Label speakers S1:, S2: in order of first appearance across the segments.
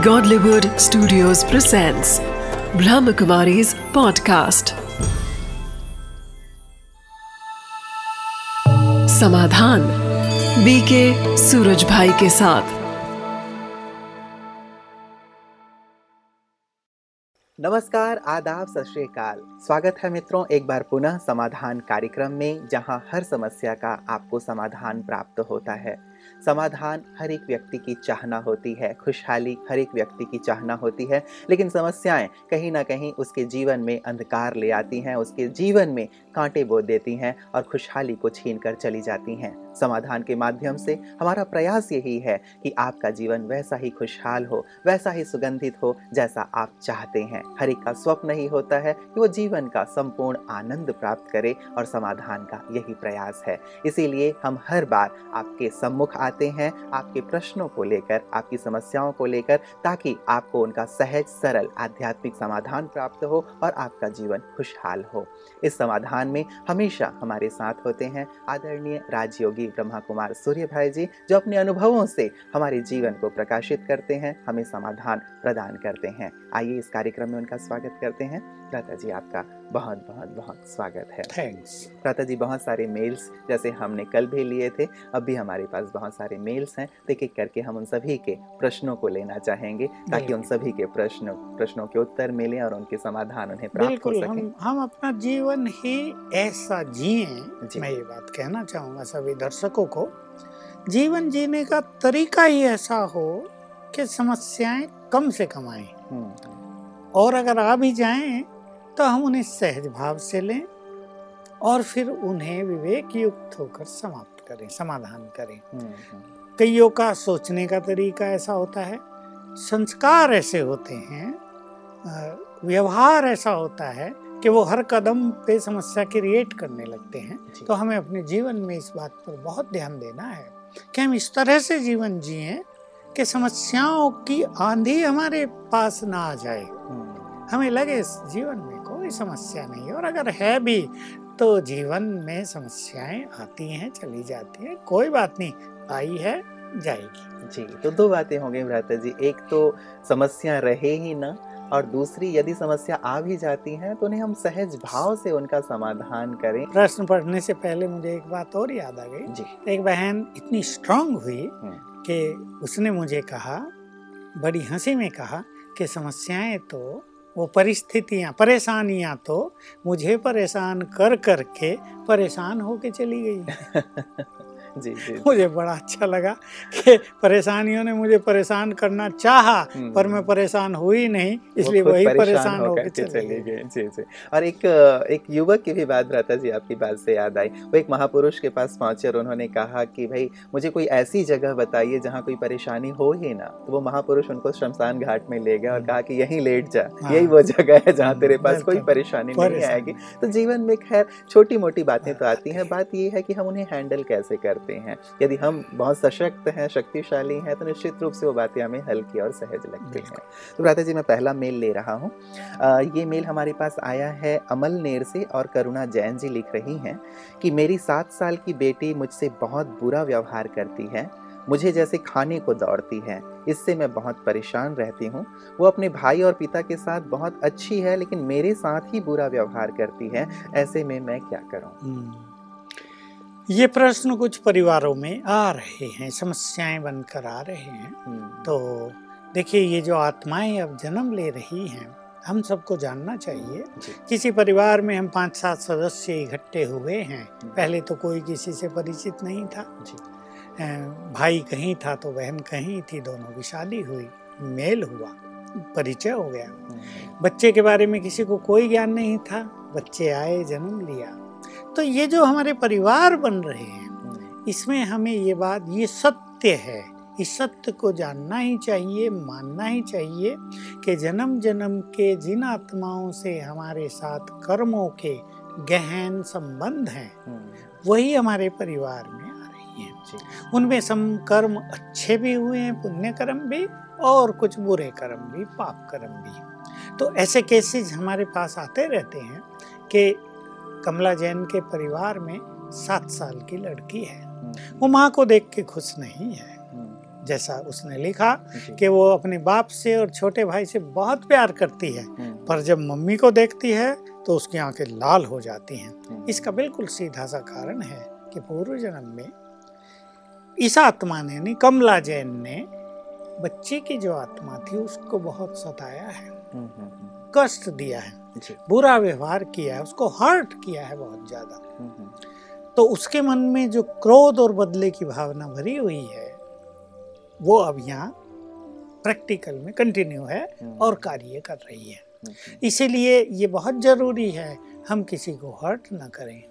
S1: Godlywood Studios presents Brahmakumari's podcast. समाधान BK Suraj भाई के साथ।
S2: नमस्कार, आदाब, सत स्वागत है मित्रों एक बार पुनः समाधान कार्यक्रम में, जहाँ हर समस्या का आपको समाधान प्राप्त होता है। समाधान हर एक व्यक्ति की चाहना होती है, खुशहाली हर एक व्यक्ति की चाहना होती है, लेकिन समस्याएँ कहीं ना कहीं उसके जीवन में अंधकार ले आती हैं, उसके जीवन में कांटे बो देती हैं और खुशहाली को छीन कर चली जाती हैं। समाधान के माध्यम से हमारा प्रयास यही है कि आपका जीवन वैसा ही खुशहाल हो, वैसा ही सुगंधित हो जैसा आप चाहते हैं। हर एक का स्वप्न ही होता है कि वो जीवन का संपूर्ण आनंद प्राप्त करे और समाधान का यही प्रयास है। इसीलिए हम हर बार आपके सम्मुख आते हैं, आपके प्रश्नों को लेकर, आपकी समस्याओं को लेकर, ताकि आपको उनका सहज, सरल, आध्यात्मिक समाधान प्राप्त हो और आपका जीवन खुशहाल हो। इस समाधान में हमेशा हमारे साथ होते हैं आदरणीय राजयोगी ब्रह्मा कुमार सूर्य भाई जी जो अपने अनुभवों से हमारे जीवन को प्रकाशित करते हैं, हमें समाधान प्रदान करते हैं। आइए इस कार्यक्रम में उनका स्वागत करते हैं। दादा जी, आपका बहुत बहुत बहुत स्वागत है।
S3: थैंक्स
S2: प्राता जी बहुत सारे मेल्स जैसे हमने कल भी लिए थे अब भी हमारे पास बहुत सारे मेल्स हैं। तो एक एक करके हम उन सभी के प्रश्नों को लेना चाहेंगे ताकि उन सभी के प्रश्न प्रश्नों के उत्तर मिले और उनके समाधान उन्हें प्राप्त हो सके।
S3: हम हम अपना जीवन ही ऐसा जिए
S2: जी।
S3: मैं ये बात कहना चाहूँगा सभी दर्शकों को। जीवन जीने का तरीका ही ऐसा हो कि समस्याएँ कम से कम आए।
S2: हम्म,
S3: और अगर आ भी जाएँ तो हम उन्हें सहज भाव से लें और फिर उन्हें विवेक युक्त होकर समाप्त करें समाधान करें।
S2: हम्म, हम्म,
S3: कईयों का सोचने का तरीका ऐसा होता है संस्कार ऐसे होते हैं व्यवहार ऐसा होता है कि वो हर कदम पे समस्या क्रिएट करने लगते हैं। तो हमें अपने जीवन में इस बात पर बहुत ध्यान देना है कि हम इस तरह से जीवन जिए कि समस्याओं की आंधी हमारे पास ना आ जाए।
S2: हम्म,
S3: हमें लगे इस जीवन में कोई समस्या नहीं है। और अगर है भी तो जीवन में समस्याएँ आती हैं चली जाती हैं। कोई बात नहीं आई है जाएगी।
S2: जी तो दो बातें हो गई भ्राता जी। एक तो समस्या रहे ही ना और दूसरी यदि समस्या आ भी जाती है तो उन्हें हम सहज भाव से उनका समाधान करें।
S3: प्रश्न पढ़ने से पहले मुझे एक बात और याद आ गई।
S2: जी।
S3: एक बहन इतनी स्ट्रांग हुई
S2: हम्म।
S3: कि उसने मुझे कहा बड़ी हँसी में कहा कि समस्याएँ तो वो परिस्थितियाँ परेशानियाँ तो मुझे परेशान कर करके परेशान होके चली गई।
S2: जी जी
S3: मुझे बड़ा अच्छा लगा कि परेशानियों ने मुझे परेशान करना चाहा
S2: हम्म।
S3: पर मैं परेशान हुई नहीं इसलिए वही परेशान
S2: होकर
S3: चली गई
S2: जी जी। और एक एक युवक की भी बात भ्राता जी आपकी बात से याद आई। वो एक महापुरुष के पास पहुँचे और उन्होंने कहा कि भाई मुझे कोई ऐसी जगह बताइए जहाँ कोई परेशानी हो ही ना। तो वो महापुरुष उनको शमशान घाट में ले गया और कहा कि यहीं लेट जा।
S3: हाँ।
S2: यही वो जगह है जहाँ तेरे पास कोई परेशानी नहीं आएगी। तो जीवन में खैर छोटी मोटी बातें तो आती हैं। बात ये है कि हम उन्हें हैंडल कैसे करते हैं। यदि हम बहुत सशक्त हैं शक्तिशाली हैं तो निश्चित रूप से वो बातें हमें हल्की और सहज लगती हैं। तो भ्राता जी मैं पहला मेल ले रहा हूँ। ये मेल हमारे पास आया है अमल नेर से और करुणा जैन जी लिख रही हैं कि मेरी सात साल की बेटी मुझसे बहुत बुरा व्यवहार करती है। मुझे जैसे खाने को दौड़ती है। इससे मैं बहुत परेशान रहती हूँ। वो अपने भाई और पिता के साथ बहुत अच्छी है लेकिन मेरे साथ ही बुरा व्यवहार करती है। ऐसे में मैं क्या करूँ?
S3: हम्म। ये प्रश्न कुछ परिवारों में आ रहे हैं समस्याएँ बनकर आ रहे हैं। तो देखिए ये जो आत्माएँ अब जन्म ले रही हैं हम सबको जानना चाहिए। किसी परिवार में हम पाँच सात सदस्य इकट्ठे हुए हैं पहले तो कोई किसी से परिचित नहीं था।
S2: जी।
S3: भाई कहीं था तो बहन कहीं थी दोनों की शादी हुई मेल हुआ परिचय हो गया। बच्चे के बारे में किसी को कोई ज्ञान नहीं था। बच्चे आए जन्म लिया। तो ये जो हमारे परिवार बन रहे हैं इसमें हमें ये बात ये सत्य है। इस सत्य को जानना ही चाहिए मानना ही चाहिए कि जन्म जन्म के जिन आत्माओं से हमारे साथ कर्मों के गहन संबंध हैं वही हमारे परिवार में आ रही हैं। उनमें सम कर्म अच्छे भी हुए हैं पुण्य कर्म भी और कुछ बुरे कर्म भी पाप कर्म भी। तो ऐसे केसेस हमारे पास आते रहते हैं कि कमला जैन के परिवार में सात साल की लड़की है। वो माँ को देख के खुश नहीं है। जैसा उसने लिखा कि वो अपने बाप से और छोटे भाई से बहुत प्यार करती है
S2: हम्म,
S3: पर जब मम्मी को देखती है तो उसकी आँखें लाल हो जाती हैं।
S2: हम्म,
S3: इसका बिल्कुल सीधा सा कारण है कि पूर्व जन्म में इस आत्मा ने यानी कमला जैन ने बच्चे की जो आत्मा थी उसको बहुत सताया है।
S2: हम्म, हम्म, हम्म,
S3: कष्ट दिया है। बुरा व्यवहार किया है, उसको हर्ट किया है बहुत ज़्यादा। तो उसके मन में जो क्रोध और बदले की भावना भरी हुई है, वो अब यहाँ प्रैक्टिकल में कंटिन्यू है और कार्य कर रही है। इसीलिए ये बहुत ज़रूरी है, हम किसी को हर्ट न करें,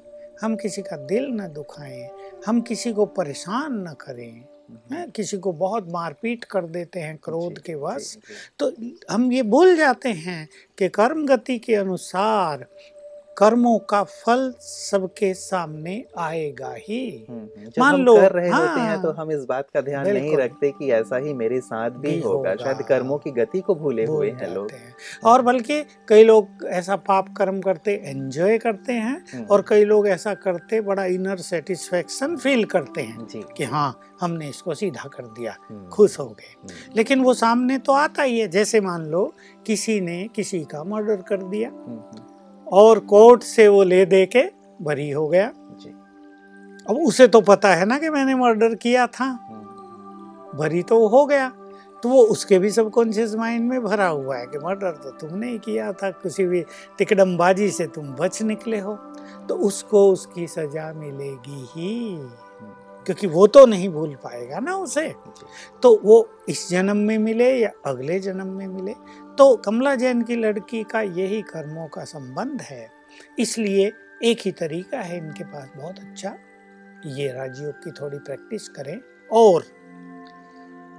S3: हम किसी का दिल न दुखाएँ, हम किसी को परेशान न करें। हैं? किसी को बहुत मारपीट कर देते हैं क्रोध के वश तो हम ये भूल जाते हैं कि कर्म गति के अनुसार कर्मों का फल सबके सामने आएगा ही।
S2: हम्म, हम्म,
S3: मान लो,
S2: कर रहे हाँ, होते हैं
S3: हाँ,
S2: तो हम इस बात का ध्यान नहीं रखते कि ऐसा ही मेरे साथ भी
S3: भी
S2: होगा। शायद कर्मों की गति को भूले हुए हैं लोग।
S3: हैं। और बल्कि कई लोग ऐसा पाप कर्म करते एंजॉय करते हैं
S2: हम्म,
S3: और कई लोग ऐसा करते बड़ा इनर सेटिस्फेक्शन फील करते हैं
S2: जी।
S3: कि हाँ हमने इसको सीधा कर दिया खुश हो गए। लेकिन वो सामने तो आता ही है जैसे मान लो किसी ने किसी का मर्डर कर दिया। और कोर्ट से वो ले दे के बरी हो गया।
S2: जी।
S3: अब उसे तो पता है ना कि मैंने मर्डर किया था।
S2: बरी
S3: भरी तो हो गया। तो वो उसके भी सबकॉन्शियस माइंड में भरा हुआ है कि मर्डर तो तुमने ही किया था। किसी भी तिकड़मबाजी से तुम बच निकले हो। तो उसको उसकी सजा मिलेगी ही। क्योंकि वो तो नहीं भूल पाएगा ना उसे। तो वो इस जन्म में मिले या अगले जन्म में मिले तो कमला जैन की लड़की का यही कर्मों का संबंध है। इसलिए एक ही तरीका है इनके पास बहुत अच्छा। ये राजयोग की थोड़ी प्रैक्टिस करें। और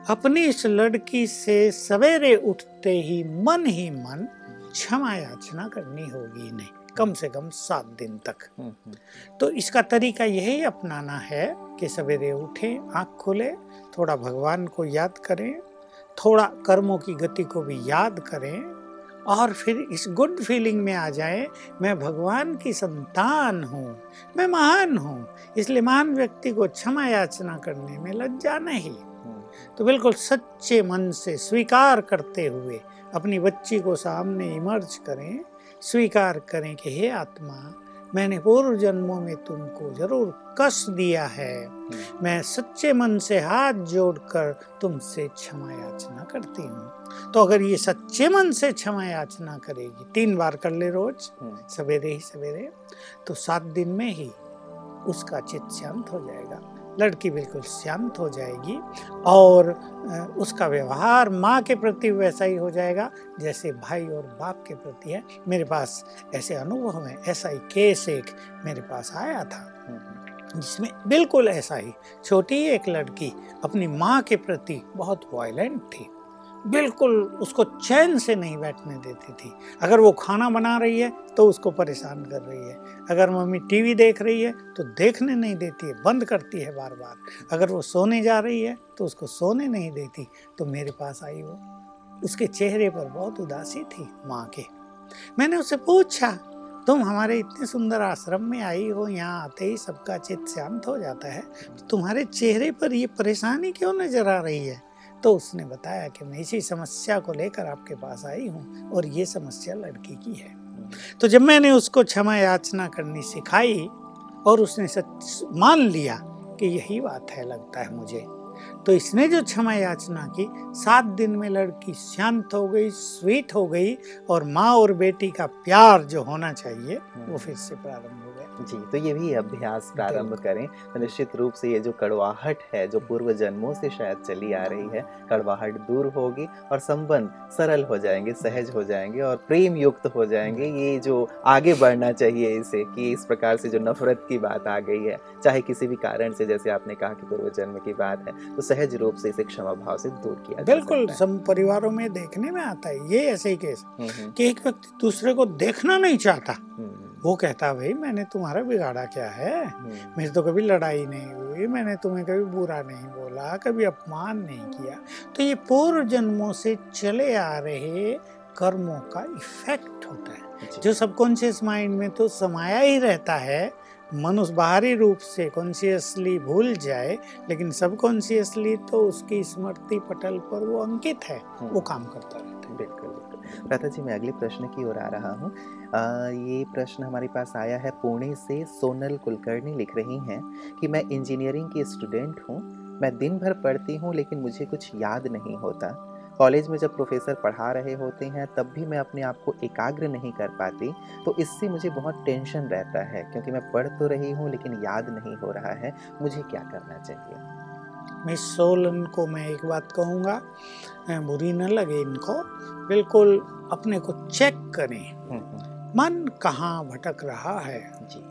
S3: अपनी इस लड़की से सवेरे उठते ही मन ही मन क्षमा याचना करनी होगी इन्हें कम से कम सात दिन तक।
S2: हम्म, हम्म,
S3: तो इसका तरीका यही अपनाना है कि सवेरे उठें, आँख खोले, थोड़ा भगवान को याद करें, थोड़ा कर्मों की गति को भी याद करें और फिर इस गुड फीलिंग में आ जाएँ, मैं भगवान की संतान हूँ, मैं महान हूँ, इसलिए महान व्यक्ति को क्षमा याचना करने में लज्जा नहीं। तो बिल्कुल सच्चे मन से स्वीकार करते हुए अपनी बच्ची को सामने इमर्ज करें, स्वीकार करें कि हे आत्मा मैंने पूर्व जन्मों में तुमको ज़रूर कष्ट दिया है।
S2: हम्म,
S3: मैं सच्चे मन से हाथ जोड़कर तुमसे क्षमा याचना करती हूँ। तो अगर ये सच्चे मन से क्षमा याचना करेगी तीन बार कर ले रोज
S2: हम्म,
S3: सवेरे ही सवेरे तो सात दिन में ही उसका चित शांत हो जाएगा। लड़की बिल्कुल शांत हो जाएगी और उसका व्यवहार माँ के प्रति वैसा ही हो जाएगा जैसे भाई और बाप के प्रति है। मेरे पास ऐसे अनुभव है, ऐसा ही केस एक मेरे पास आया था। जिसमें बिल्कुल ऐसा ही छोटी एक लड़की अपनी माँ के प्रति बहुत वायलेंट थी। बिल्कुल उसको चैन से नहीं बैठने देती थी। अगर वो खाना बना रही है तो उसको परेशान कर रही है। अगर मम्मी टीवी देख रही है तो देखने नहीं देती है, बंद करती है बार बार अगर वो सोने जा रही है तो उसको सोने नहीं देती। तो मेरे पास आई वो। उसके चेहरे पर बहुत उदासी थी माँ के। मैंने उससे पूछा, तुम हमारे इतने सुंदर आश्रम में आई हो, यहाँ आते ही सबका चित्त शांत हो जाता है। तो तुम्हारे चेहरे पर ये परेशानी क्यों नज़र आ रही है? तो उसने बताया कि मैं इसी समस्या को लेकर आपके पास आई हूँ और ये समस्या लड़की की है। तो जब मैंने उसको क्षमा याचना करनी सिखाई और उसने सच मान लिया कि यही बात है लगता है मुझे तो इसने जो क्षमा याचना की सात दिन में लड़की शांत हो गई स्वीट हो गई और माँ और बेटी का प्यार जो होना चाहिए वो फिर से प्रारंभ हो गया।
S2: जी तो ये भी अभ्यास प्रारंभ करें। तो निश्चित रूप से ये जो कड़वाहट है जो पूर्व जन्मों से शायद चली आ रही है कड़वाहट दूर होगी और संबंध सरल हो जाएँगे सहज हो जाएँगे और प्रेम युक्त हो जाएँगे। ये जो आगे बढ़ना चाहिए इसे कि इस प्रकार से जो नफरत की बात आ गई है चाहे किसी भी कारण से जैसे आपने कहा कि पूर्व जन्म की बात है तो सहज रूप से इसे क्षमा भाव से दूर किया
S3: बिल्कुल। सब परिवारों में देखने में आता है ये ऐसे ही केस।
S2: हम्म, हम्म,
S3: कि एक व्यक्ति दूसरे को देखना नहीं चाहता
S2: हम्म,
S3: वो कहता भाई मैंने तुम्हारा बिगाड़ा क्या है? मेरी तो कभी लड़ाई नहीं हुई मैंने तुम्हें कभी बुरा नहीं बोला कभी अपमान नहीं किया। तो ये पूर्व जन्मों से चले आ रहे कर्मों का इफ़ेक्ट होता है।
S2: जो।
S3: सबकॉन्शियस माइंड में तो समाया ही रहता है मनुष्य बाहरी रूप से कॉन्शियसली भूल जाए लेकिन सब कॉन्शियसली तो उसकी स्मृति पटल पर वो अंकित है वो काम करता रहता है।
S2: बिल्कुल बिल्कुल। जी मैं अगले प्रश्न की ओर आ रहा हूँ। ये प्रश्न हमारे पास आया है पुणे से सोनल कुलकर्णी लिख रही हैं कि मैं इंजीनियरिंग की स्टूडेंट हूँ मैं दिन भर पढ़ती हूँ लेकिन मुझे कुछ याद नहीं होता। कॉलेज में जब प्रोफेसर पढ़ा रहे होते हैं तब भी मैं अपने आप को एकाग्र नहीं कर पाती। तो इससे मुझे बहुत टेंशन रहता है क्योंकि मैं पढ़ तो रही हूँ लेकिन याद नहीं हो रहा है मुझे क्या करना चाहिए?
S3: मिस सोलन को मैं एक बात कहूँगा बुरी न लगे इनको बिल्कुल अपने को चेक करें।
S2: हम्म, हम्म,
S3: मन कहाँ भटक रहा है?
S2: जी।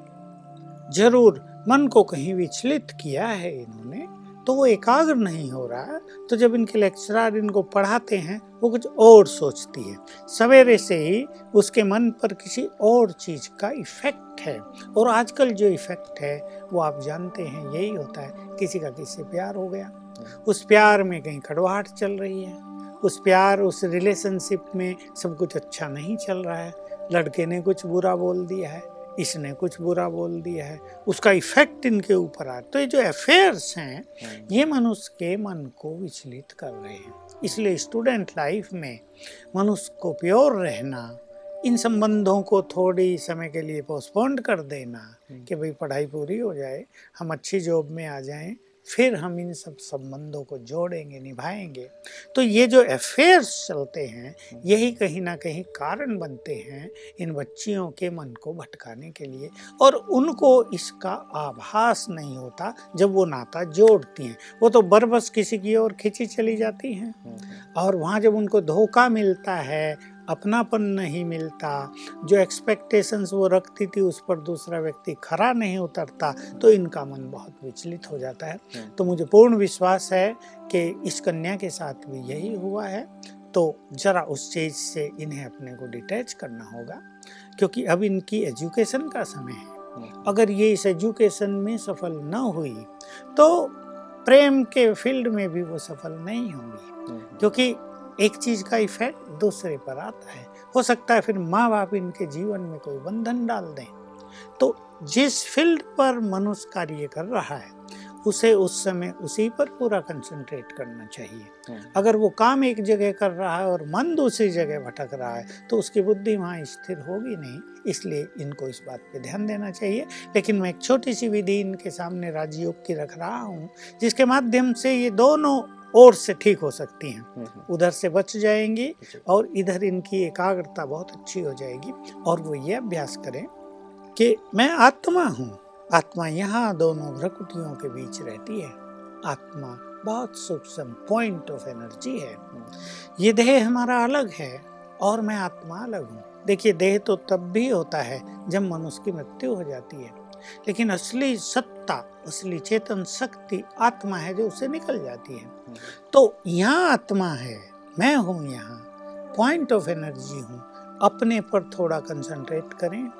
S3: ज़रूर मन को कहीं विचलित किया है इन्होंने तो वो एकाग्र नहीं हो रहा तो जब इनके लेक्चरार इनको पढ़ाते हैं, वो कुछ और सोचती है। सवेरे से ही उसके मन पर किसी और चीज़ का इफ़ेक्ट है। और आजकल जो इफ़ेक्ट है, वो आप जानते हैं, यही होता है, किसी का किसी से प्यार हो गया। उस प्यार में कहीं कड़वाहट चल रही है। उस प्यार, उस रिलेशनशिप में सब कुछ अच्छा नहीं चल रहा है। लड़के ने कुछ बुरा बोल दिया है। इसने कुछ बुरा बोल दिया है उसका इफ़ेक्ट इनके ऊपर आ तो ये जो अफेयर्स हैं
S2: हम्म,
S3: ये मनुष्य के मन को विचलित कर रहे हैं। इसलिए स्टूडेंट लाइफ में मनुष्य को प्योर रहना इन संबंधों को थोड़ी समय के लिए पोस्टपोन्ड कर देना
S2: हम्म।
S3: कि भाई पढ़ाई पूरी हो जाए हम अच्छी जॉब में आ जाएँ फिर हम इन सब संबंधों को जोड़ेंगे निभाएँगे। तो ये जो अफेयर्स चलते हैं यही कहीं ना कहीं कारण बनते हैं इन बच्चियों के मन को भटकाने के लिए। और उनको इसका आभास नहीं होता जब वो नाता जोड़ती हैं। वो तो बरबस किसी की ओर खिंची चली जाती हैं।
S2: हम्म,
S3: और वहाँ जब उनको धोखा मिलता है अपनापन नहीं मिलता। जो एक्सपेक्टेशंस वो रखती थी उस पर दूसरा व्यक्ति खरा नहीं उतरता तो इनका मन बहुत विचलित हो जाता है।
S2: हम्म,
S3: तो मुझे पूर्ण विश्वास है कि इस कन्या के साथ भी यही हुआ है। तो जरा उस चीज़ से इन्हें अपने को डिटैच करना होगा क्योंकि अब इनकी एजुकेशन का समय है।
S2: हम्म,
S3: अगर ये इस एजुकेशन में सफल न हुई तो प्रेम के फ़ील्ड में भी वो सफल नहीं होंगी।
S2: हम्म,
S3: क्योंकि एक चीज़ का इफ़ेक्ट दूसरे पर आता है। हो सकता है फिर माँ बाप इनके जीवन में कोई बंधन डाल दें। तो जिस फ़ील्ड पर मनुष्य कार्य कर रहा है उसे उस समय उसी पर पूरा कंसंट्रेट करना चाहिए।
S2: हम्म,
S3: अगर वो काम एक जगह कर रहा है और मन दूसरी जगह भटक रहा है तो उसकी बुद्धि वहाँ स्थिर होगी नहीं। इसलिए इनको इस बात पे ध्यान देना चाहिए। लेकिन मैं एक छोटी सी विधि इनके सामने राजयोग की रख रहा हूँ जिसके माध्यम से ये दोनों ओर से ठीक हो सकती हैं।
S2: हम्म, हम्म,
S3: उधर से बच जाएँगी और इधर इनकी एकाग्रता बहुत अच्छी हो जाएगी। और वो ये अभ्यास करें कि मैं आत्मा हूँ। आत्मा यहाँ दोनों भ्रकुटियों के बीच रहती है। आत्मा बहुत सूक्ष्म पॉइंट ऑफ़ एनर्जी है। ये देह हमारा अलग है और मैं आत्मा अलग हूँ। देखिए देह तो तब भी होता है जब मनुष्य की मृत्यु हो जाती है। लेकिन असली सत्ता असली चेतन शक्ति आत्मा है जो उसे निकल जाती है।
S2: हम्म,
S3: तो यहाँ आत्मा है, मैं हूँ यहाँ। पॉइंट ऑफ़ एनर्जी हूँ। अपने पर थोड़ा कंसंट्रेट करें।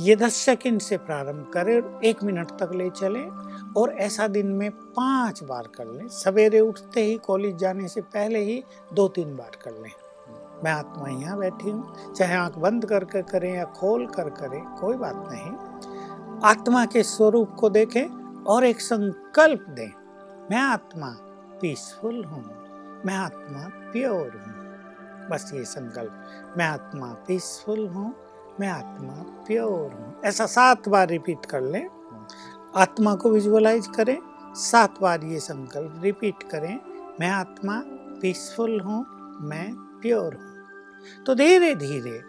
S3: ये दस सेकंड से प्रारंभ करें एक मिनट तक ले चलें और ऐसा दिन में पाँच बार कर लें। सवेरे उठते ही कॉलेज जाने से पहले ही दो तीन बार कर लें। मैं आत्मा यहाँ बैठी हूँ। चाहे आँख बंद करके करें या खोल कर करें, कोई बात नहीं। आत्मा के स्वरूप को देखें और एक संकल्प दें। मैं आत्मा पीसफुल हूँ, मैं आत्मा प्योर हूँ। बस ये संकल्प, मैं आत्मा पीसफुल हूँ, मैं आत्मा प्योर हूँ। ऐसा सात बार रिपीट कर लें। आत्मा को विजुअलाइज करें, सात बार ये संकल्प रिपीट करें। मैं आत्मा पीसफुल हूँ, मैं प्योर हूँ। तो धीरे धीरे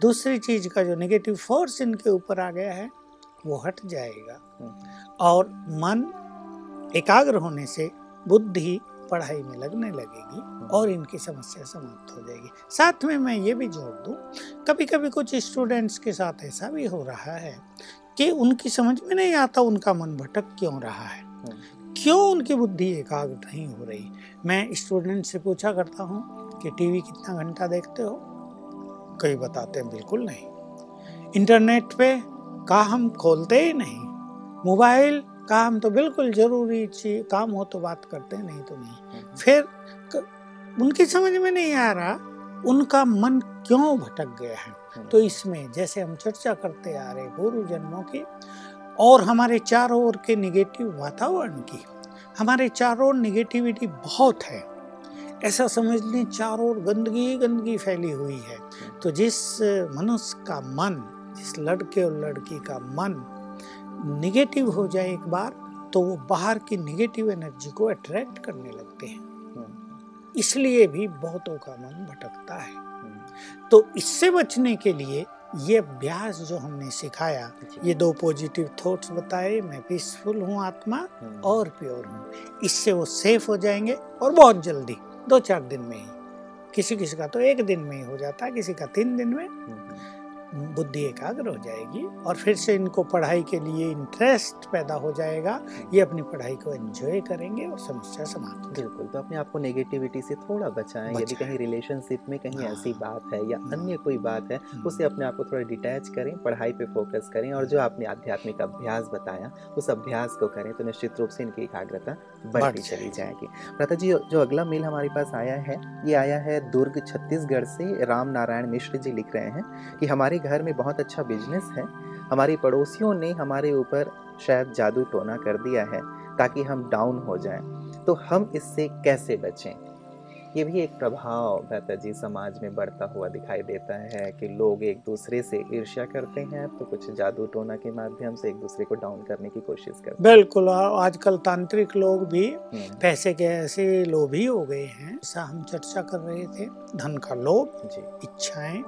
S3: दूसरी चीज़ का जो नेगेटिव फोर्स इनके ऊपर आ गया है, वो हट जाएगा। और मन एकाग्र होने से बुद्धि पढ़ाई में लगने लगेगी और इनकी समस्या समाप्त हो जाएगी। साथ में मैं ये भी जोड़ दूँ कभी कभी कुछ स्टूडेंट्स के साथ ऐसा भी हो रहा है कि उनकी समझ में नहीं आता उनका मन भटक क्यों रहा है। क्यों उनकी बुद्धि एकाग्र नहीं हो रही? मैं स्टूडेंट से पूछा करता हूँ कि टीवी कितना घंटा देखते हो? कई बताते हैं बिल्कुल नहीं। इंटरनेट पे का हम खोलते ही नहीं। मोबाइल का हम तो बिल्कुल ज़रूरी चीज़ काम हो तो बात करते हैं, नहीं तो नहीं। फिर उनकी समझ में नहीं आ रहा, उनका मन क्यों भटक गया है। तो इसमें जैसे हम चर्चा करते आ रहे पूर्व जन्मों की, और हमारे चारों ओर के निगेटिव वातावरण की, हमारे चारों निगेटिविटी बहुत है। ऐसा समझ लें, चारों ओर गंदगी ही गंदगी फैली हुई है। तो जिस मनुष्य का मन, जिस लड़के और लड़की का मन निगेटिव हो जाए एक बार तो वो बाहर की निगेटिव एनर्जी को अट्रैक्ट करने लगते हैं।
S2: हम्म,
S3: इसलिए भी बहुतों का मन भटकता है।
S2: हम्म,
S3: तो इससे बचने के लिए ये अभ्यास जो हमने सिखाया ये दो पॉजिटिव थॉट्स बताए मैं पीसफुल हूँ आत्मा
S2: हम्म,
S3: और प्योर हूँ। इससे वो सेफ़ हो जाएँगे और बहुत जल्दी दो चार दिन में ही। किसी किसी का तो एक दिन में ही हो जाता है किसी का तीन दिन में।
S2: हम्म,
S3: बुद्धि एकाग्र हो जाएगी और फिर से इनको पढ़ाई के लिए इंटरेस्ट पैदा हो जाएगा ये अपनी पढ़ाई को एंजॉय करेंगे और समस्या समाप्त
S2: बिल्कुल तो अपने आप को नेगेटिविटी से थोड़ा बचाएँ यदि कहीं रिलेशनशिप में कहीं
S3: हाँ।
S2: ऐसी बात है या
S3: हाँ।
S2: अन्य कोई बात है
S3: हम्म।
S2: उससे अपने आप को थोड़ा डिटैच करें पढ़ाई पे फोकस करें और जो आपने आध्यात्मिक अभ्यास बताया उस अभ्यास को करें तो निश्चित रूप से इनकी एकाग्रता बढ़ती चली
S3: जाएगी।
S2: जाएगी प्रता जी जो अगला मेल हमारे पास आया है ये आया है दुर्ग छत्तीसगढ़ से राम नारायण मिश्र जी लिख रहे हैं कि हमारे घर में बहुत अच्छा बिज़नेस है। हमारी पड़ोसियों ने हमारे ऊपर शायद जादू टोना कर दिया है ताकि हम डाउन हो जाएँ। तो हम इससे कैसे बचें? ये भी एक प्रभाव भ्राता जी समाज में बढ़ता हुआ दिखाई देता है कि लोग एक दूसरे से ईर्ष्या करते हैं तो कुछ जादू टोना के माध्यम से एक दूसरे को डाउन करने की कोशिश करते
S3: हैं। बिल्कुल आजकल तांत्रिक लोग भी
S2: हम्म,
S3: पैसे के ऐसे लोभी हो गए हैं। ऐसा हम चर्चा कर रहे थे धन का लोभ
S2: जी।
S3: इच्छाएँ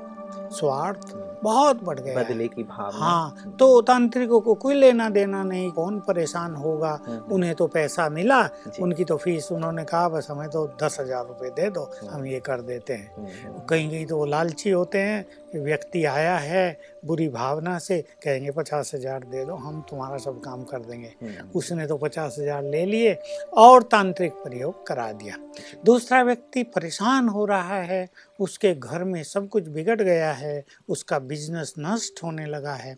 S3: स्वार्थ
S2: हम्म,
S3: बहुत बढ़ गया
S2: बदले की भावना।
S3: हाँ तो तांत्रिकों को कोई लेना देना नहीं। कौन परेशान होगा?
S2: हम्म,
S3: उन्हें तो पैसा मिला। उनकी तो फ़ीस उन्होंने कहा बस हमें तो दस हज़ार रुपये दे दो
S2: हम्म।
S3: हम ये कर देते हैं।
S2: हम्म, हम्म,
S3: कहीं कहीं तो वो लालची होते हैं। व्यक्ति आया है बुरी भावना से कहेंगे पचास हज़ार दे दो हम तुम्हारा सब काम कर देंगे।
S2: हम्म,
S3: उसने तो पचास हज़ार ले लिए और तांत्रिक प्रयोग करा दिया। दूसरा व्यक्ति परेशान हो रहा है उसके घर में सब कुछ बिगड़ गया है उसका बिज़नेस नष्ट होने लगा है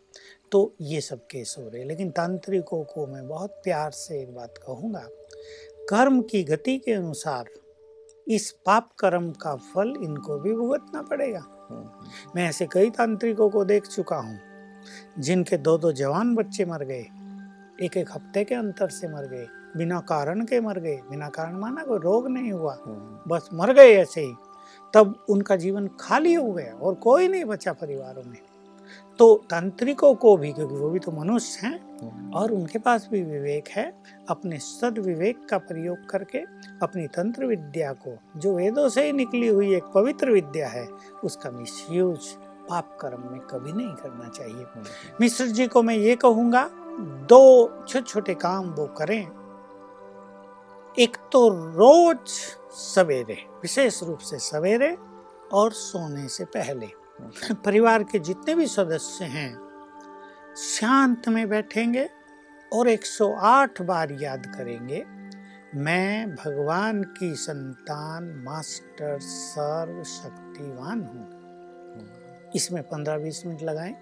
S3: तो ये सब केस हो रहे लेकिन तांत्रिकों को मैं बहुत प्यार से एक बात कहूँगा कर्म की गति के अनुसार इस पाप कर्म का फल इनको भी भुगतना पड़ेगा।
S2: हम्म,
S3: मैं ऐसे कई तांत्रिकों को देख चुका हूँ जिनके दो दो जवान बच्चे मर गए एक एक हफ़्ते के अंतर से मर गए बिना कारण के मर गए बिना कारण माना कोई रोग नहीं हुआ बस मर गए ऐसे ही तब उनका जीवन खाली हो गया और कोई नहीं बचा परिवारों में। तो तांत्रिकों को भी, क्योंकि वो भी तो मनुष्य हैं, और उनके पास भी विवेक है, अपने सद विवेक का प्रयोग करके अपनी तंत्र विद्या को, जो वेदों से ही निकली हुई एक पवित्र विद्या है, उसका मिसयूज पाप कर्म में कभी नहीं करना चाहिए। मिश्र जी को मैं ये कहूँगा, दो छोटे छोटे काम वो करें। एक तो रोज सवेरे, विशेष रूप से सवेरे और सोने से पहले। परिवार के जितने भी सदस्य हैं शांत में बैठेंगे और 108 बार याद करेंगे मैं भगवान की संतान मास्टर सर्वशक्तिवान हूँ। इसमें 15-20 मिनट लगाएँ।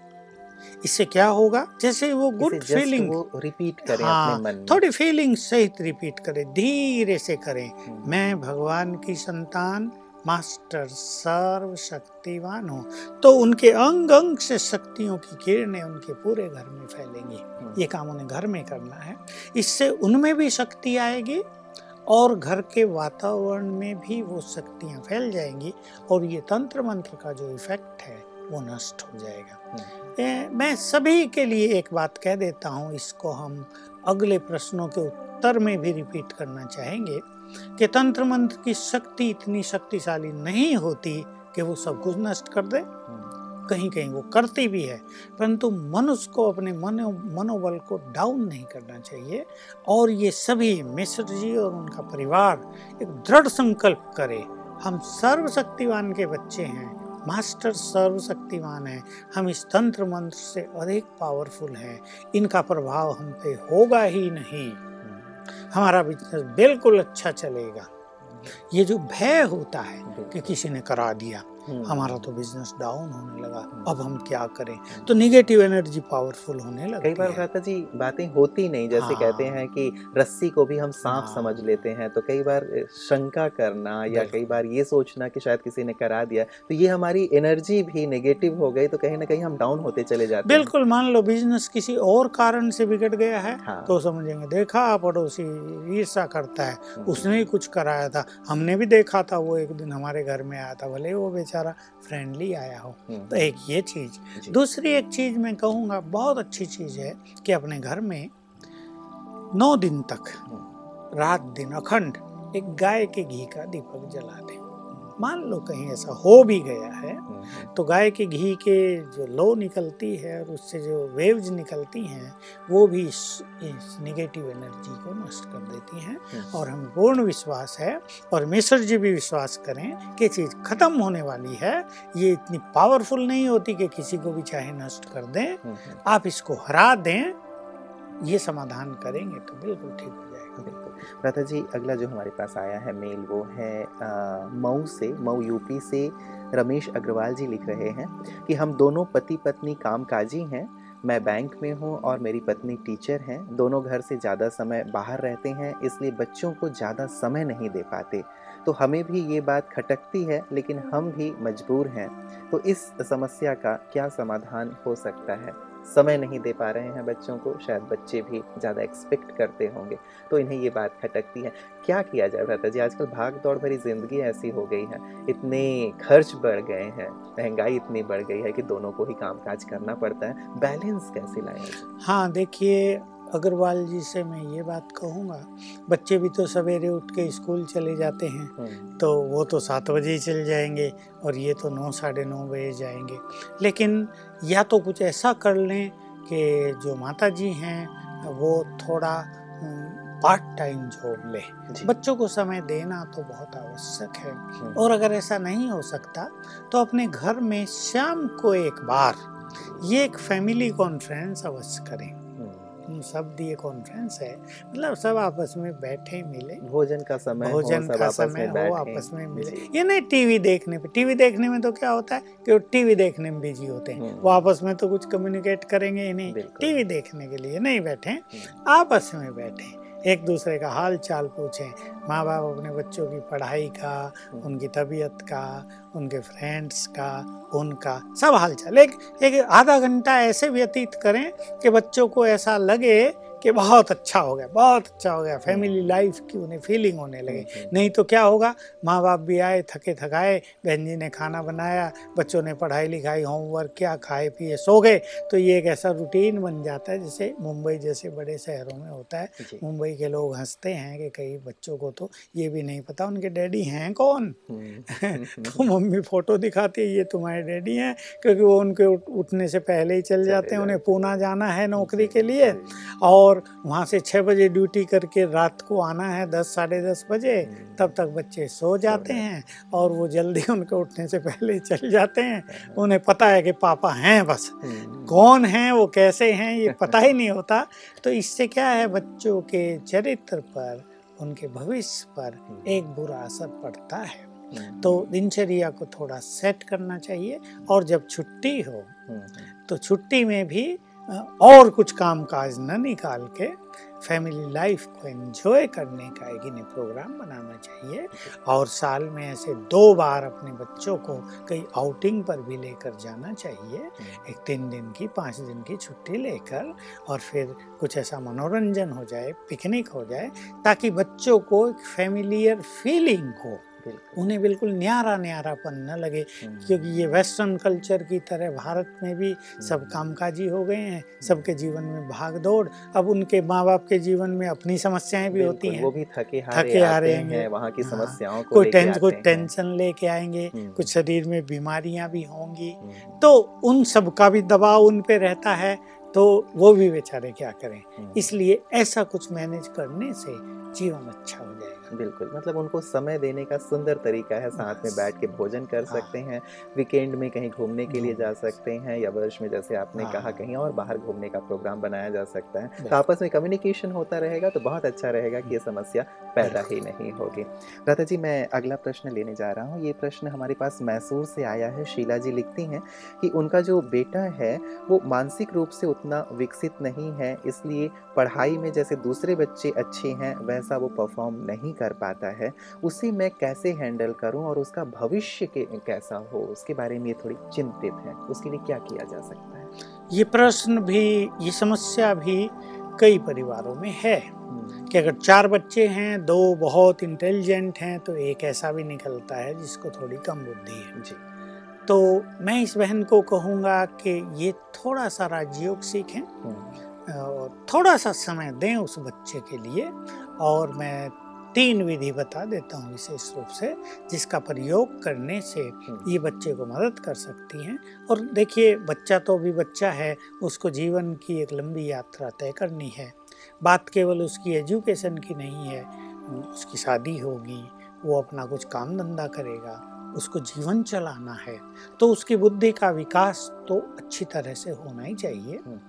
S3: इससे क्या होगा? जैसे वो गुड फीलिंग
S2: रिपीट करें
S3: हाँ,
S2: अपने मन में।
S3: थोड़ी फीलिंग सहित रिपीट करें धीरे से करें।
S2: हम्म,
S3: मैं भगवान की संतान मास्टर सर्वशक्तिवान हो तो उनके अंग अंग से शक्तियों की किरणें उनके पूरे घर में फैलेंगी।
S2: हम्म,
S3: ये काम उन्हें घर में करना है। इससे उनमें भी शक्ति आएगी और घर के वातावरण में भी वो शक्तियाँ फैल जाएँगी और ये तंत्र मंत्र का जो इफ़ेक्ट है वो नष्ट हो जाएगा।
S2: हम्म,
S3: ए, मैं सभी के लिए एक बात कह देता हूँ इसको हम अगले प्रश्नों के उत्तर में भी रिपीट करना चाहेंगे। कि तंत्र मंत्र की शक्ति इतनी शक्तिशाली नहीं होती कि वो सब कुछ नष्ट कर दे। कहीं कहीं वो करती भी है, परंतु मनुष्य को अपने मनो, मनोबल को डाउन नहीं करना चाहिए और ये सभी मिश्र जी और उनका परिवार एक दृढ़ संकल्प करे, हम सर्वशक्तिवान के बच्चे हैं, मास्टर सर्वशक्तिवान है, हम इस तंत्र मंत्र से अधिक पावरफुल हैं, इनका प्रभाव हम पे होगा ही नहीं। हमारा बिज़नेस बिल्कुल अच्छा चलेगा। ये जो भय होता है कि किसी ने करा दिया। हमारा तो बिज़नेस डाउन होने लगा
S2: हम्म।
S3: अब हम क्या करें तो निगेटिव एनर्जी पावरफुल होने
S2: लगा
S3: कई
S2: बार भ्राता जी बातें होती नहीं जैसे
S3: हाँ।
S2: कहते हैं कि रस्सी को भी हम सांप
S3: हाँ।
S2: समझ लेते हैं तो कई बार शंका करना या कई बार ये सोचना कि शायद किसी ने करा दिया तो ये हमारी एनर्जी भी निगेटिव हो गई तो कहीं ना कहीं हम डाउन होते चले जाते
S3: बिल्कुल मान लो बिज़नेस किसी और कारण से बिगड़ गया है
S2: हाँ।
S3: तो समझेंगे देखा पड़ोसी ईर्षा करता है
S2: हम्म,
S3: उसने ही कुछ कराया था हमने भी देखा था वो एक दिन हमारे घर में आया था भले वो बेचारा फ्रेंडली आया हो।
S2: हम्म,
S3: तो एक ये चीज़। दूसरी एक चीज़ मैं कहूँगा बहुत अच्छी चीज़ है कि अपने घर में नौ दिन तक रात दिन अखंड एक गाय के घी का दीपक जला मान लो कहीं ऐसा हो भी गया है
S2: हम्म,
S3: तो गाय के घी के जो लो निकलती है और उससे जो वेव्स निकलती हैं वो भी इस, इस निगेटिव एनर्जी को नष्ट कर देती हैं।
S2: हम्म,
S3: और हम पूर्ण विश्वास है और मिश्र जी भी विश्वास करें कि चीज़ खत्म होने वाली है ये इतनी पावरफुल नहीं होती कि किसी को भी चाहे नष्ट कर दें।
S2: हम्म,
S3: आप इसको हरा दें ये समाधान करेंगे तो बिल्कुल ठीक हो जाएगा।
S2: भ्राता जी अगला जो हमारे पास आया है मेल वो है मऊ से, मऊ यूपी से रमेश अग्रवाल जी लिख रहे हैं कि हम दोनों पति पत्नी कामकाजी हैं। मैं बैंक में हूँ और मेरी पत्नी टीचर हैं। दोनों घर से ज़्यादा समय बाहर रहते हैं, इसलिए बच्चों को ज़्यादा समय नहीं दे पाते। तो हमें भी ये बात खटकती है, लेकिन हम भी मजबूर हैं। तो इस समस्या का क्या समाधान हो सकता है? समय नहीं दे पा रहे हैं बच्चों को, शायद बच्चे भी ज़्यादा एक्सपेक्ट करते होंगे। तो इन्हें ये बात खटकती है, क्या किया जाए भ्राता जी आजकल भाग दौड़ भरी ज़िंदगी ऐसी हो गई है, इतने खर्च बढ़ गए हैं, महँगाई इतनी बढ़ गई है कि दोनों को ही कामकाज करना पड़ता है। बैलेंस कैसे लाया जाए?
S3: हाँ देखिए अग्रवाल जी से मैं ये बात कहूँगा बच्चे भी तो सवेरे उठ के स्कूल चले जाते हैं
S2: हम्म,
S3: तो वो तो सात बजे ही चल जाएँगे और ये तो नौ साढ़े नौ बजे जाएँगे। लेकिन या तो कुछ ऐसा कर लें कि जो माता जी हैं वो थोड़ा पार्ट टाइम जॉब ले। बच्चों को समय देना तो बहुत आवश्यक है।
S2: हम्म,
S3: और अगर ऐसा नहीं हो सकता तो अपने घर में शाम को एक बार ये एक फैमिली कॉन्फ्रेंस अवश्य करें। सब दिए कॉन्फ्रेंस है। मतलब सब आपस में बैठे मिले।
S2: भोजन का समय
S3: भोजन का समय हो आपस में मिले। ये नहीं टीवी देखने पे। टीवी देखने में तो क्या होता है कि वो टीवी देखने में बिज़ी होते हैं।
S2: हम्म।
S3: वो आपस में तो कुछ कम्युनिकेट करेंगे ही नहीं। टीवी देखने के लिए नहीं बैठे
S2: हम्म।
S3: आपस में बैठे एक दूसरे का हाल चाल पूछें माँ बाप अपने बच्चों की पढ़ाई का। उनकी तबीयत का, उनके फ्रेंड्स का, उनका सब हाल चाल एक एक आधा घंटा ऐसे व्यतीत करें कि बच्चों को ऐसा लगे कि बहुत अच्छा हो गया बहुत अच्छा हो गया। फैमिली लाइफ की उन्हें फीलिंग होने लगे।
S2: हम्म,
S3: नहीं तो क्या होगा माँ बाप भी आए थके थकाए बहन जी ने खाना बनाया बच्चों ने पढ़ाई लिखाई होमवर्क किया खाए पिए सो गए। तो ये एक ऐसा रूटीन बन जाता है जैसे मुंबई जैसे बड़े शहरों में होता है। मुंबई के लोग हँसते हैं कि कई बच्चों को तो ये भी नहीं पता उनके डैडी हैं कौन?
S2: हम्म,
S3: तो मम्मी फ़ोटो दिखाती है ये तुम्हारे डैडी हैं? क्योंकि वो उनके उठने से पहले ही चल जाते हैं उन्हें पूना जाना है नौकरी के लिए।
S2: जी,
S3: और वहाँ से छः बजे ड्यूटी करके रात को आना है दस साढ़े दस बजे
S2: हम्म,
S3: तब तक बच्चे सो जाते हैं और वो जल्दी उनके उठने से पहले ही चल जाते हैं। उन्हें पता है कि पापा हैं बस।
S2: हम्म,
S3: कौन हैं वो कैसे हैं ये पता ही नहीं होता। तो इससे क्या है बच्चों के चरित्र पर उनके भविष्य पर एक बुरा असर पड़ता है।
S2: हम्म,
S3: तो दिनचर्या को थोड़ा सेट करना चाहिए और जब छुट्टी हो
S2: हम्म,
S3: तो छुट्टी में भी और कुछ काम काज न निकाल के फैमिली लाइफ को एंजॉय करने का एक इन्हें प्रोग्राम बनाना चाहिए। और साल में ऐसे दो बार अपने बच्चों को कहीं आउटिंग पर भी लेकर जाना चाहिए।
S2: हम्म,
S3: एक तीन दिन की पाँच दिन की छुट्टी लेकर और फिर कुछ ऐसा मनोरंजन हो जाए पिकनिक हो जाए ताकि बच्चों को एक फैमिलियर फीलिंग हो। उन्हें बिल्कुल न्यारा न्यारापन न लगे
S2: हम्म,
S3: क्योंकि ये वेस्टर्न कल्चर की तरह भारत में भी सब कामकाजी हो गए हैं सबके जीवन में भाग दौड़ अब उनके माँ बाप के जीवन में अपनी समस्याएँ भी होती हैं।
S2: वो भी थके हारे
S3: थके हारे
S2: आते
S3: हैं।
S2: वहाँ की
S3: हाँ,
S2: समस्याओं को
S3: कोई टेंस कुछ टेंशन लेके आएँगे
S2: हम्म,
S3: कुछ शरीर में बीमारियाँ भी होंगी।
S2: हम्म,
S3: तो उन सब का भी दबाव उन पे रहता है तो वो भी बेचारे क्या करें?
S2: हम्म,
S3: इसलिए ऐसा कुछ मैनेज करने से जीवन अच्छा हो
S2: बिल्कुल मतलब उनको समय देने का सुंदर तरीका है साथ में बैठ के भोजन कर
S3: हाँ।
S2: सकते हैं वीकेंड में कहीं घूमने के लिए जा सकते हैं या वर्ष में जैसे आपने
S3: हाँ।
S2: कहा कहीं और बाहर घूमने का प्रोग्राम बनाया जा सकता है। तो आपस में कम्युनिकेशन होता रहेगा तो बहुत अच्छा रहेगा कि ये समस्या पैदा ही नहीं होगी। राधा जी मैं अगला प्रश्न लेने जा रहा हूँ। ये प्रश्न हमारे पास मैसूर से आया है शीला जी लिखती हैं कि उनका जो बेटा है वो मानसिक रूप से उतना विकसित नहीं है इसलिए पढ़ाई में जैसे दूसरे बच्चे अच्छे हैं वैसा वो परफॉर्म नहीं कर पाता है उसे मैं कैसे हैंडल करूँ और उसका भविष्य के कैसा हो उसके बारे में ये थोड़ी चिंतित है उसके लिए क्या किया जा सकता है?
S3: ये प्रश्न भी ये समस्या भी कई परिवारों में है
S2: हम्म,
S3: कि अगर चार बच्चे हैं दो बहुत इंटेलिजेंट हैं तो एक ऐसा भी निकलता है जिसको थोड़ी कम बुद्धि है।
S2: जी।
S3: तो मैं इस बहन को कहूँगा कि ये थोड़ा सा राजयोग सीखें
S2: हम्म,
S3: और थोड़ा सा समय दें उस बच्चे के लिए और मैं तीन विधि बता देता हूँ विशेष रूप से जिसका प्रयोग करने से
S2: हम्म,
S3: ये बच्चे को मदद कर सकती हैं। और देखिए बच्चा तो अभी बच्चा है उसको जीवन की एक लंबी यात्रा तय करनी है। बात केवल उसकी एजुकेशन की नहीं है उसकी शादी होगी वो अपना कुछ काम धंधा करेगा उसको जीवन चलाना है तो उसकी बुद्धि का विकास तो अच्छी तरह से होना ही चाहिए।
S2: हम्म,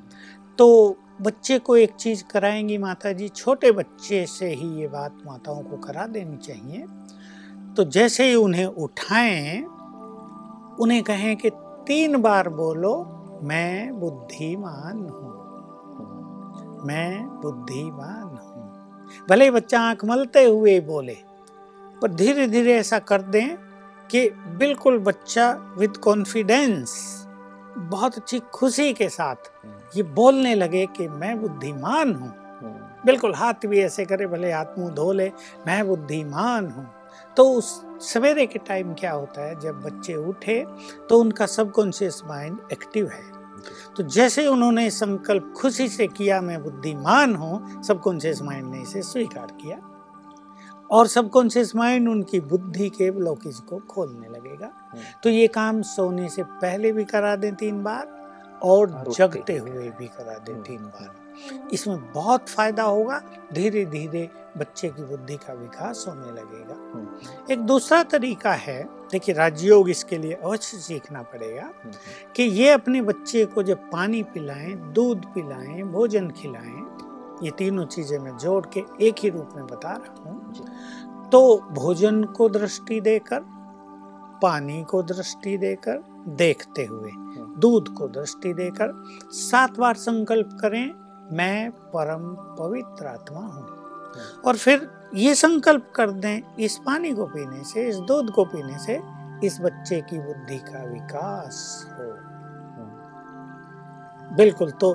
S3: तो बच्चे को एक चीज़ कराएँगी माता जी छोटे बच्चे से ही ये बात माताओं को करा देनी चाहिए। तो जैसे ही उन्हें उठाएँ, उन्हें कहें कि तीन बार बोलो, मैं बुद्धिमान हूँ। मैं बुद्धिमान हूँ। भले बच्चा आँख मलते हुए बोले, पर धीरे धीरे ऐसा कर दें कि बिल्कुल बच्चा विद कॉन्फिडेंस बहुत अच्छी खुशी के साथ ये बोलने लगे कि मैं बुद्धिमान हूँ। बिल्कुल हाथ भी ऐसे करे, भले हाथ मुँह धो ले, मैं बुद्धिमान हूँ। तो उस सवेरे के टाइम क्या होता है, जब बच्चे उठे तो उनका सबकॉन्शियस माइंड एक्टिव है। तो जैसे उन्होंने संकल्प खुशी से किया, मैं बुद्धिमान हूँ, सबकॉन्शियस माइंड ने इसे स्वीकार किया। और सबकॉन्शियस माइंड उनकी बुद्धि के ब्लॉकेज को खोलने लगेगा।
S2: हम्म,
S3: तो ये काम सोने से पहले भी करा दें तीन बार और जगते
S2: हुए।
S3: भी करा दें
S2: हम्म।
S3: तीन बार। इसमें बहुत फ़ायदा होगा धीरे धीरे बच्चे की बुद्धि का विकास होने लगेगा।
S2: हम्म,
S3: एक दूसरा तरीका है देखिए राजयोग इसके लिए अवश्य सीखना पड़ेगा कि ये अपने बच्चे को जब पानी पिलाएँ दूध पिलाएँ भोजन खिलाएँ ये तीनों चीज़ें मैं जोड़ के एक ही रूप में बता रहा हूँ। तो भोजन को दृष्टि देकर पानी को दृष्टि देकर देखते हुए दूध को दृष्टि देकर सात बार संकल्प करें मैं परम पवित्र आत्मा हूँ। और फिर ये संकल्प कर दें इस पानी को पीने से इस दूध को पीने से इस बच्चे की बुद्धि का विकास हो। बिल्कुल तो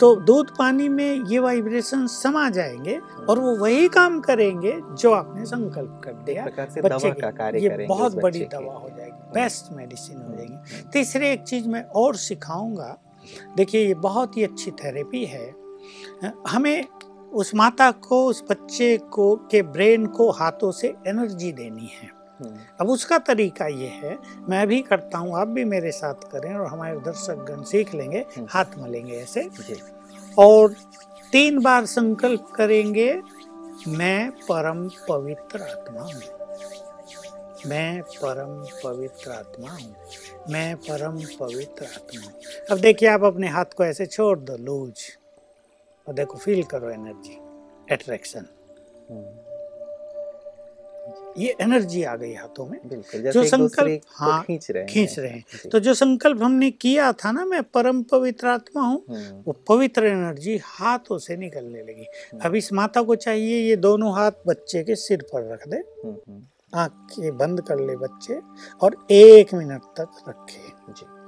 S3: तो दूध पानी में ये वाइब्रेशन समा जाएँगे और वो वही काम करेंगे जो आपने संकल्प कर दिया। बच्चे
S2: दवा
S3: का
S2: कार्य
S3: ये बहुत बड़ी दवा हो जाएगी बेस्ट मेडिसिन हो जाएगी।
S2: हम्म,
S3: तीसरे एक चीज़ मैं और सिखाऊँगा देखिए ये बहुत ही अच्छी थेरेपी है। हमें उस माता को उस बच्चे को के ब्रेन को हाथों से एनर्जी देनी है।
S2: हम्म,
S3: अब उसका तरीका ये है मैं भी करता हूँ आप भी मेरे साथ करें और हमारे दर्शक गण सीख लेंगे
S2: हम्म।
S3: हाथ मलेंगे ऐसे। और तीन बार संकल्प करेंगे मैं परम पवित्र आत्मा हूँ। मैं परम पवित्र आत्मा हूँ। मैं परम पवित्र आत्मा हूँ। अब देखिए आप अपने हाथ को ऐसे छोड़ दो लूज। और देखो फील करो एनर्जी अट्रैक्शन
S2: हम्म,
S3: ये एनर्जी आ गई हाथों में।
S2: बिल्कुल
S3: जो संकल्प- हाँ,
S2: खींच रहे हैं।
S3: खींच रहे हैं। तो जो संकल्प हमने किया था ना मैं परम पवित्र आत्मा हूँ
S2: हम्म,
S3: वो पवित्र एनर्जी हाथों से निकलने लगी।
S2: हम्म,
S3: अब इस माता को चाहिए ये दोनों हाथ बच्चे के सिर पर रख दे।
S2: हम्म,
S3: आँखें बंद कर ले बच्चे और एक मिनट तक रखे।
S2: जी।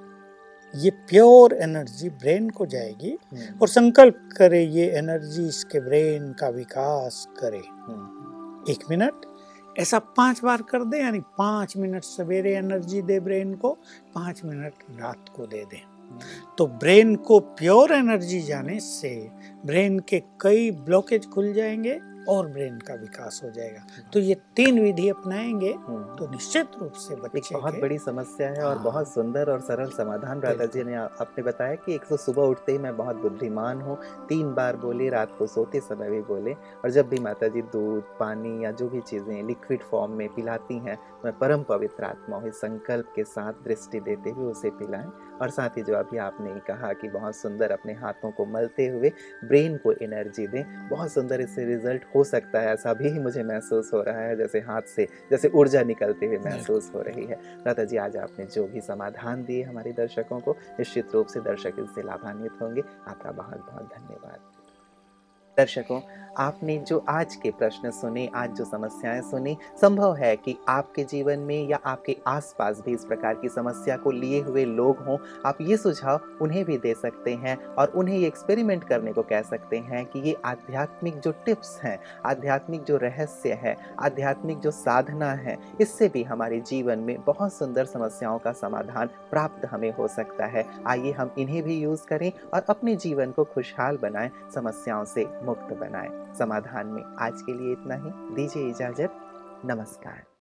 S3: ये प्योर एनर्जी ब्रेन को जाएगी और संकल्प करे ये एनर्जी इसके ब्रेन का विकास करे। एक मिनट। ऐसा पाँच बार कर दें, यानी पाँच मिनट सवेरे एनर्जी दे ब्रेन को, पाँच मिनट रात को दे दें। तो ब्रेन को प्योर एनर्जी जाने से ब्रेन के कई ब्लॉकेज खुल जाएँगे और ब्रेन का विकास हो जाएगा तो ये तीन विधि अपनाएँगे
S2: हम्म।
S3: तो निश्चित रूप से
S2: एक
S3: बच्चे
S2: बहुत बड़ी समस्या है और
S3: हाँ।
S2: बहुत सुंदर और सरल समाधान राधा जी ने आपने बताया कि एक तो सुबह उठते ही मैं बहुत बुद्धिमान हूँ तीन बार बोले रात को सोते समय भी बोले और जब भी माता जी दूध पानी या जो भी चीज़ें लिक्विड फॉर्म में पिलाती हैं मैं परम पवित्र आत्मा हूँ संकल्प के साथ दृष्टि देते हुए उसे पिलाएँ और साथ ही जो अभी आपने कहा कि बहुत सुंदर अपने हाथों को मलते हुए ब्रेन को एनर्जी दें बहुत सुंदर इससे रिज़ल्ट हो सकता है ऐसा भी मुझे महसूस हो रहा है जैसे हाथ से जैसे ऊर्जा निकलते हुए महसूस हो रही है। दादा जी आज आपने जो भी समाधान दिए हमारे दर्शकों को निश्चित रूप से दर्शक इससे लाभान्वित होंगे। आपका बहुत बहुत धन्यवाद। दर्शकों, आपने जो आज के प्रश्न सुने, आज जो समस्याएँ सुनी, संभव है कि आपके जीवन में या आपके आसपास भी इस प्रकार की समस्या को लिए हुए लोग हों। आप ये सुझाव उन्हें भी दे सकते हैं और उन्हें ये एक्सपेरिमेंट करने को कह सकते हैं कि ये आध्यात्मिक जो टिप्स हैं, आध्यात्मिक जो रहस्य है, आध्यात्मिक जो साधना है, इससे भी हमारे जीवन में बहुत सुंदर समस्याओं का समाधान प्राप्त हमें हो सकता है। आइए हम इन्हें भी यूज़ करें और अपने जीवन को खुशहाल बनाएँ, समस्याओं से मुक्त बनाए। समाधान में आज के लिए इतना ही। दीजिए इजाज़त। नमस्कार।